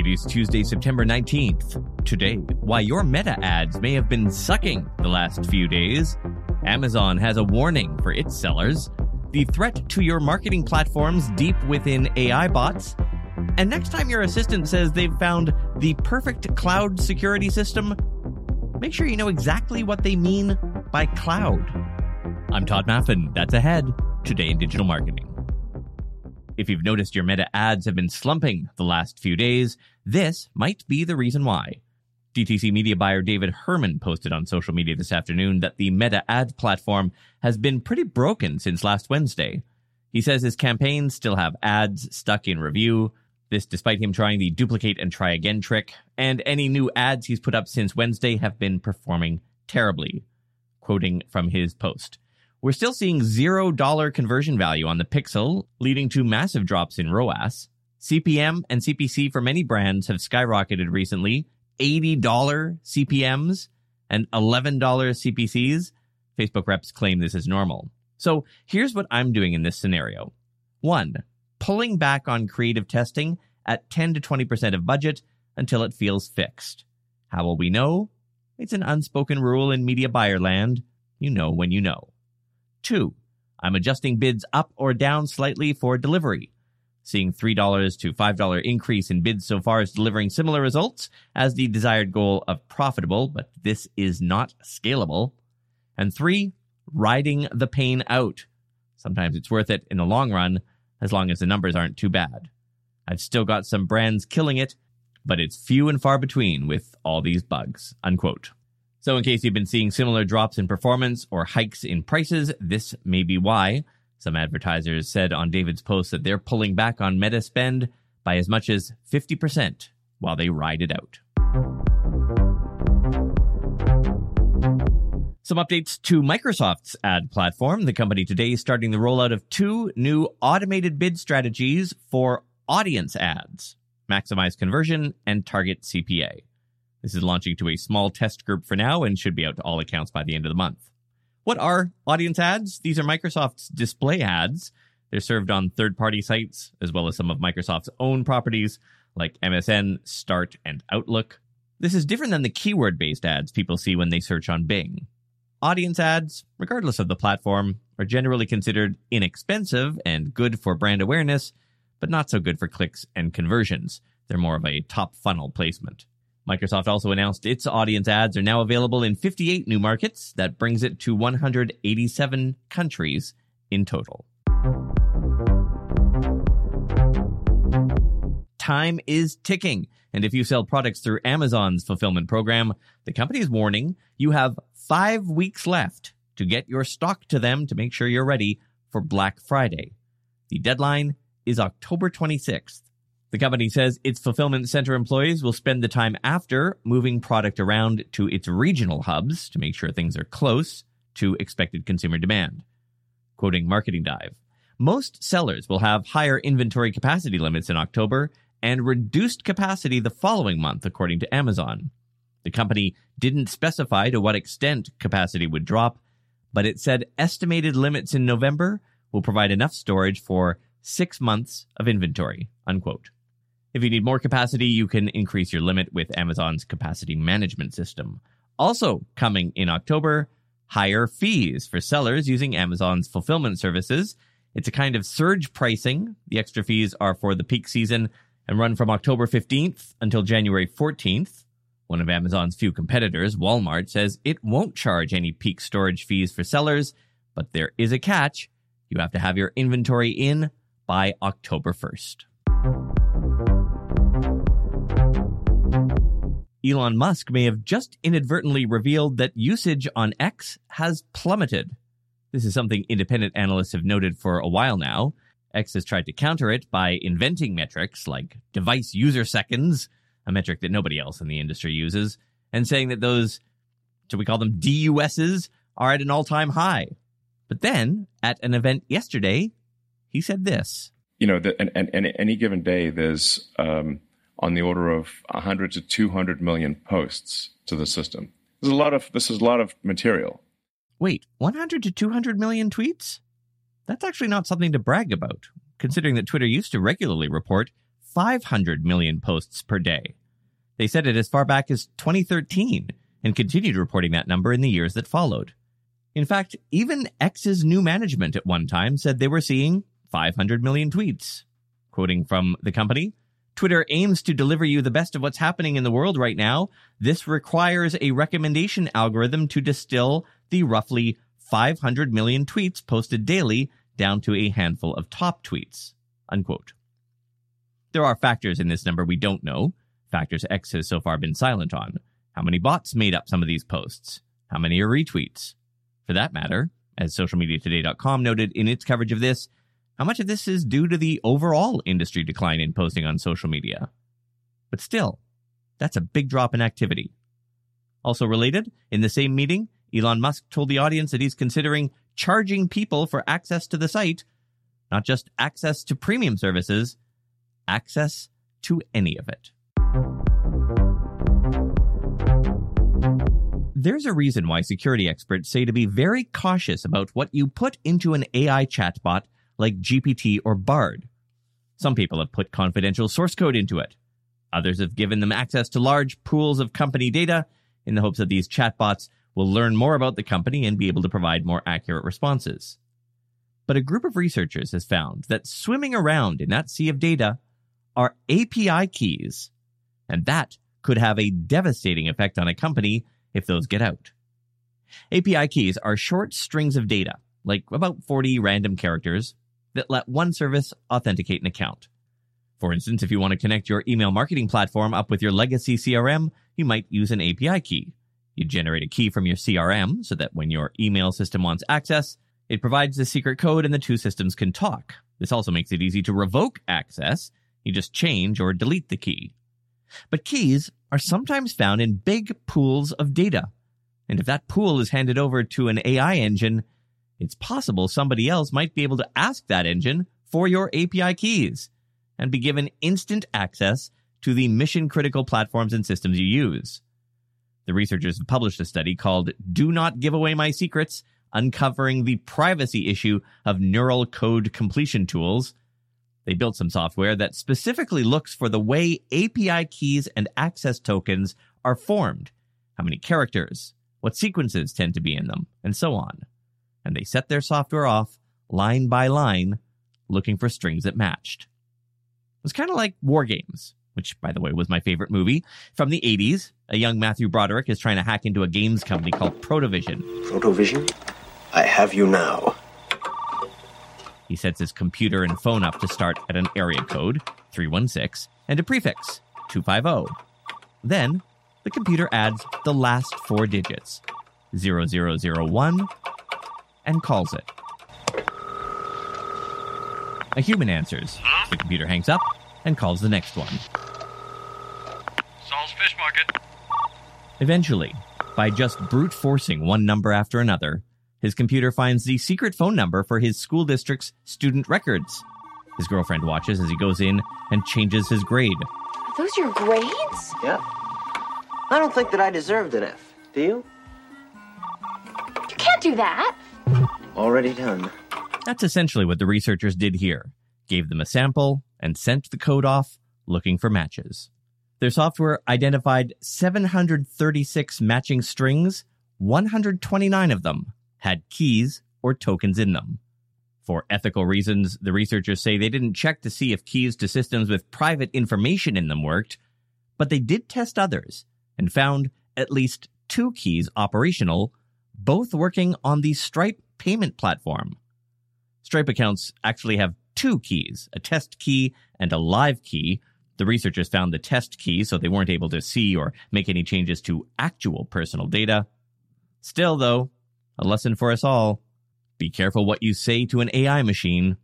It is Tuesday, September 19th. Today, why your meta ads may have been sucking the last few days. Amazon has a warning for its sellers. The threat to your marketing platforms deep within AI bots. And next time your assistant says they've found the perfect cloud security system, make sure you know exactly what they mean by cloud. I'm Tod Maffin. That's ahead today in digital marketing. If you've noticed your meta ads have been slumping the last few days, this might be the reason why. DTC media buyer David Herman posted on social media this afternoon that the meta ad platform has been pretty broken since last Wednesday. He says his campaigns still have ads stuck in review, this despite him trying the duplicate and try again trick, and any new ads he's put up since Wednesday have been performing terribly. Quoting from his post. We're still seeing $0 conversion value on the pixel, leading to massive drops in ROAS. CPM and CPC for many brands have skyrocketed recently. $80 CPMs and $11 CPCs. Facebook reps claim this is normal. So here's what I'm doing in this scenario. One, pulling back on creative testing at 10 to 20% of budget until it feels fixed. How will we know? It's an unspoken rule in media buyer land. You know when you know. Two, I'm adjusting bids up or down slightly for delivery. Seeing $3 to $5 increase in bids so far is delivering similar results as the desired goal of profitable, but this is not scalable. And three, riding the pain out. Sometimes it's worth it in the long run, as long as the numbers aren't too bad. I've still got some brands killing it, but it's few and far between with all these bugs. Unquote. So, in case you've been seeing similar drops in performance or hikes in prices, this may be why. Some advertisers said on David's post that they're pulling back on meta spend by as much as 50% while they ride it out. Some updates to Microsoft's ad platform. The company today is starting the rollout of two new automated bid strategies for audience ads maximize conversion and target CPA. This is launching to a small test group for now and should be out to all accounts by the end of the month. What are audience ads? These are Microsoft's display ads. They're served on third party sites, as well as some of Microsoft's own properties like MSN, Start, and Outlook. This is different than the keyword based ads people see when they search on Bing. Audience ads, regardless of the platform, are generally considered inexpensive and good for brand awareness, but not so good for clicks and conversions. They're more of a top funnel placement. Microsoft also announced its audience ads are now available in 58 new markets. That brings it to 187 countries in total. Time is ticking. And if you sell products through Amazon's fulfillment program, the company is warning you have five weeks left to get your stock to them to make sure you're ready for Black Friday. The deadline is October 26th. The company says its fulfillment center employees will spend the time after moving product around to its regional hubs to make sure things are close to expected consumer demand. Quoting Marketing Dive, most sellers will have higher inventory capacity limits in October and reduced capacity the following month, according to Amazon. The company didn't specify to what extent capacity would drop, but it said estimated limits in November will provide enough storage for six months of inventory. Unquote. If you need more capacity, you can increase your limit with Amazon's capacity management system. Also coming in October, higher fees for sellers using Amazon's fulfillment services. It's a kind of surge pricing. The extra fees are for the peak season and run from October 15th until January 14th. One of Amazon's few competitors, Walmart, says it won't charge any peak storage fees for sellers, but there is a catch. You have to have your inventory in by October 1st. Elon Musk may have just inadvertently revealed that usage on X has plummeted. This is something independent analysts have noted for a while now. X has tried to counter it by inventing metrics like device user seconds, a metric that nobody else in the industry uses, and saying that those, should we call them DUSs, are at an all time high. But then, at an event yesterday, he said this. You know, the, and, and, and any given day, there's um, on the order of 100 to 200 million posts to the system. There's a lot of this is a lot of material. Wait, 100 to 200 million tweets? That's actually not something to brag about, considering that Twitter used to regularly report 500 million posts per day. They said it as far back as 2013 and continued reporting that number in the years that followed. In fact, even X's new management at one time said they were seeing 500 million tweets. Quoting from the company, Twitter aims to deliver you the best of what's happening in the world right now. This requires a recommendation algorithm to distill the roughly 500 million tweets posted daily down to a handful of top tweets. Unquote. There are factors in this number we don't know, factors X has so far been silent on. How many bots made up some of these posts? How many are retweets? For that matter, as socialmediatoday.com noted in its coverage of this, how much of this is due to the overall industry decline in posting on social media? But still, that's a big drop in activity. Also related, in the same meeting, Elon Musk told the audience that he's considering charging people for access to the site, not just access to premium services, access to any of it. There's a reason why security experts say to be very cautious about what you put into an AI chatbot like GPT or Bard. Some people have put confidential source code into it. Others have given them access to large pools of company data in the hopes that these chatbots will learn more about the company and be able to provide more accurate responses. But a group of researchers has found that swimming around in that sea of data are API keys, and that could have a devastating effect on a company if those get out. API keys are short strings of data, like about 40 random characters, that let one service authenticate an account. For instance, if you want to connect your email marketing platform up with your legacy CRM, you might use an API key. You generate a key from your CRM so that when your email system wants access, it provides the secret code and the two systems can talk. This also makes it easy to revoke access. You just change or delete the key. But keys are sometimes found in big pools of data. And if that pool is handed over to an AI engine, it's possible somebody else might be able to ask that engine for your API keys and be given instant access to the mission critical platforms and systems you use. The researchers published a study called Do Not Give Away My Secrets, uncovering the privacy issue of neural code completion tools they built some software that specifically looks for the way API keys and access tokens are formed, how many characters, what sequences tend to be in them, and so on. And they set their software off line by line, looking for strings that matched. It was kind of like War Games, which, by the way, was my favorite movie. From the 80s, a young Matthew Broderick is trying to hack into a games company called Protovision. Protovision? I have you now. He sets his computer and phone up to start at an area code, 316, and a prefix, 250. Then, the computer adds the last four digits, 0001, and calls it. A human answers. The computer hangs up and calls the next one. Saul's Fish Market. Eventually, by just brute forcing one number after another, his computer finds the secret phone number for his school district's student records. His girlfriend watches as he goes in and changes his grade. Are those your grades? Yep. I don't think that I deserved an F. Do you? You can't do that. Already done. That's essentially what the researchers did here gave them a sample and sent the code off looking for matches. Their software identified 736 matching strings, 129 of them had keys or tokens in them. For ethical reasons, the researchers say they didn't check to see if keys to systems with private information in them worked, but they did test others and found at least two keys operational, both working on the Stripe payment platform. Stripe accounts actually have two keys, a test key and a live key. The researchers found the test key, so they weren't able to see or make any changes to actual personal data. Still, though, a lesson for us all. Be careful what you say to an AI machine,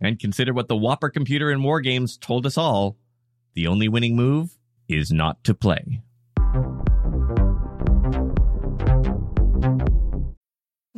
and consider what the WOPR computer in War Games told us all. The only winning move is not to play.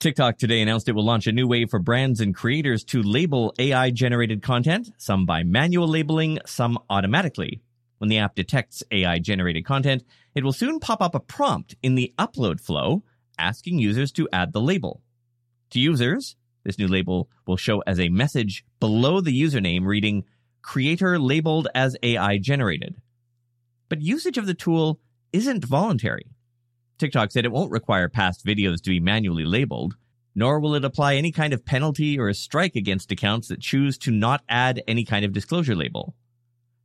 TikTok today announced it will launch a new way for brands and creators to label AI generated content, some by manual labeling, some automatically. When the app detects AI generated content, it will soon pop up a prompt in the upload flow asking users to add the label. To users, this new label will show as a message below the username reading creator labeled as AI generated. But usage of the tool isn't voluntary. TikTok said it won't require past videos to be manually labeled, nor will it apply any kind of penalty or a strike against accounts that choose to not add any kind of disclosure label.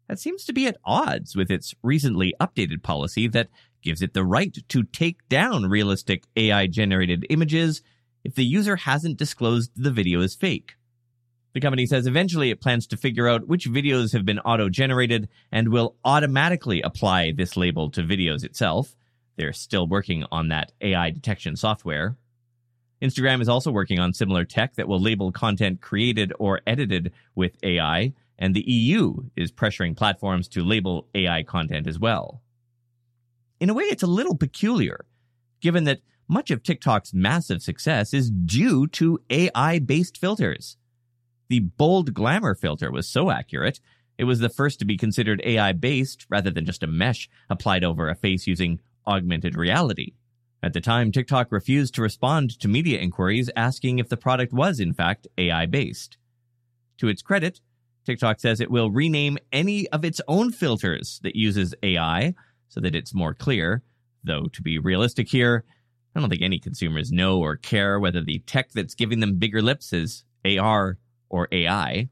That seems to be at odds with its recently updated policy that gives it the right to take down realistic AI generated images if the user hasn't disclosed the video is fake. The company says eventually it plans to figure out which videos have been auto generated and will automatically apply this label to videos itself they're still working on that AI detection software. Instagram is also working on similar tech that will label content created or edited with AI, and the EU is pressuring platforms to label AI content as well. In a way, it's a little peculiar, given that much of TikTok's massive success is due to AI based filters. The bold glamour filter was so accurate, it was the first to be considered AI based rather than just a mesh applied over a face using augmented reality. At the time, TikTok refused to respond to media inquiries asking if the product was, in fact, AI based. To its credit, TikTok says it will rename any of its own filters that uses AI so that it's more clear. Though, to be realistic here, I don't think any consumers know or care whether the tech that's giving them bigger lips is AR or AI.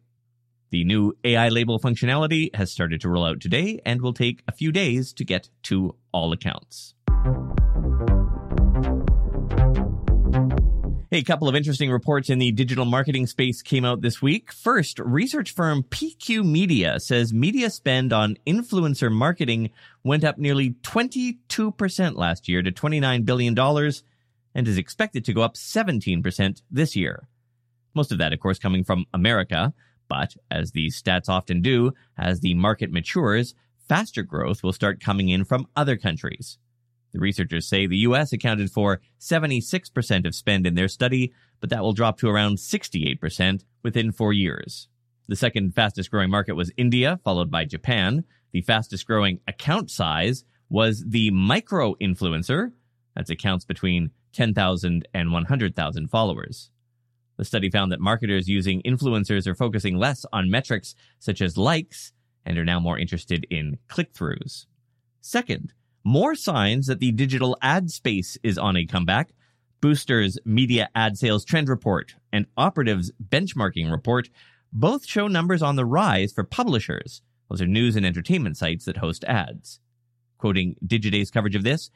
The new AI label functionality has started to roll out today and will take a few days to get to all accounts. A couple of interesting reports in the digital marketing space came out this week. First, research firm PQ Media says media spend on influencer marketing went up nearly 22% last year to $29 billion and is expected to go up 17% this year. Most of that, of course, coming from America. But, as these stats often do, as the market matures, faster growth will start coming in from other countries. The researchers say the US accounted for 76% of spend in their study, but that will drop to around 68% within four years. The second fastest growing market was India, followed by Japan. The fastest growing account size was the micro influencer. That's accounts between 10,000 and 100,000 followers. The study found that marketers using influencers are focusing less on metrics such as likes and are now more interested in click throughs. Second, more signs that the digital ad space is on a comeback. Boostr's Media Ad Sales Trend Report and Operatives Benchmarking Report both show numbers on the rise for publishers. Those are news and entertainment sites that host ads. Quoting Digiday's coverage of this,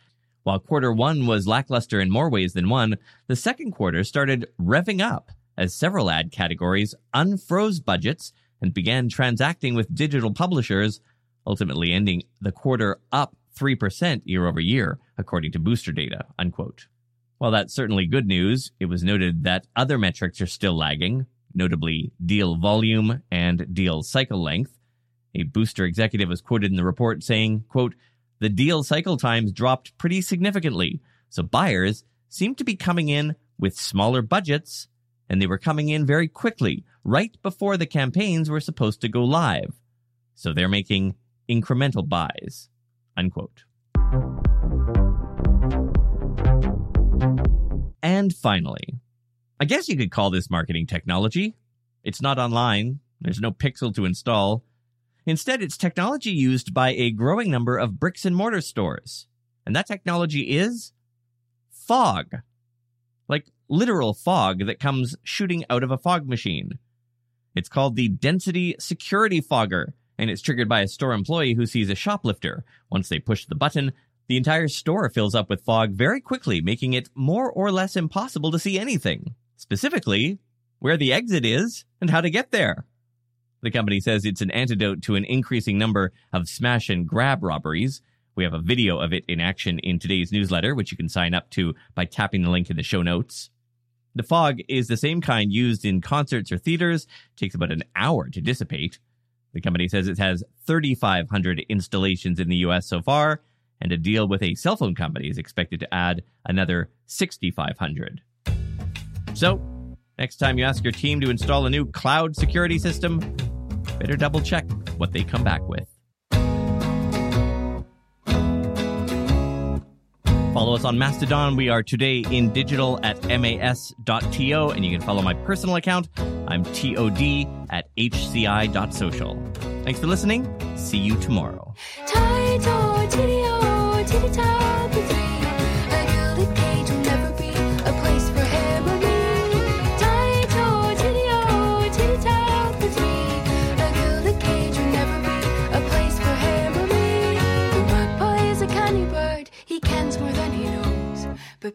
while quarter one was lackluster in more ways than one, the second quarter started revving up as several ad categories unfroze budgets and began transacting with digital publishers, ultimately ending the quarter up 3% year over year, according to Boostr data. Unquote. While that's certainly good news, it was noted that other metrics are still lagging, notably deal volume and deal cycle length. A Boostr executive was quoted in the report saying, quote, the deal cycle times dropped pretty significantly, so buyers seem to be coming in with smaller budgets, and they were coming in very quickly, right before the campaigns were supposed to go live. So they're making incremental buys. Unquote. And finally, I guess you could call this marketing technology. It's not online, there's no pixel to install. Instead, it's technology used by a growing number of bricks and mortar stores. And that technology is fog. Like literal fog that comes shooting out of a fog machine. It's called the Density Security Fogger, and it's triggered by a store employee who sees a shoplifter. Once they push the button, the entire store fills up with fog very quickly, making it more or less impossible to see anything. Specifically, where the exit is and how to get there. The company says it's an antidote to an increasing number of smash and grab robberies. We have a video of it in action in today's newsletter, which you can sign up to by tapping the link in the show notes. The fog is the same kind used in concerts or theaters, it takes about an hour to dissipate. The company says it has 3,500 installations in the US so far, and a deal with a cell phone company is expected to add another 6,500. So, next time you ask your team to install a new cloud security system, better double check what they come back with. Follow us on Mastodon. We are today in digital at mas.to, and you can follow my personal account. I'm TOD at hci.social. Thanks for listening. See you tomorrow.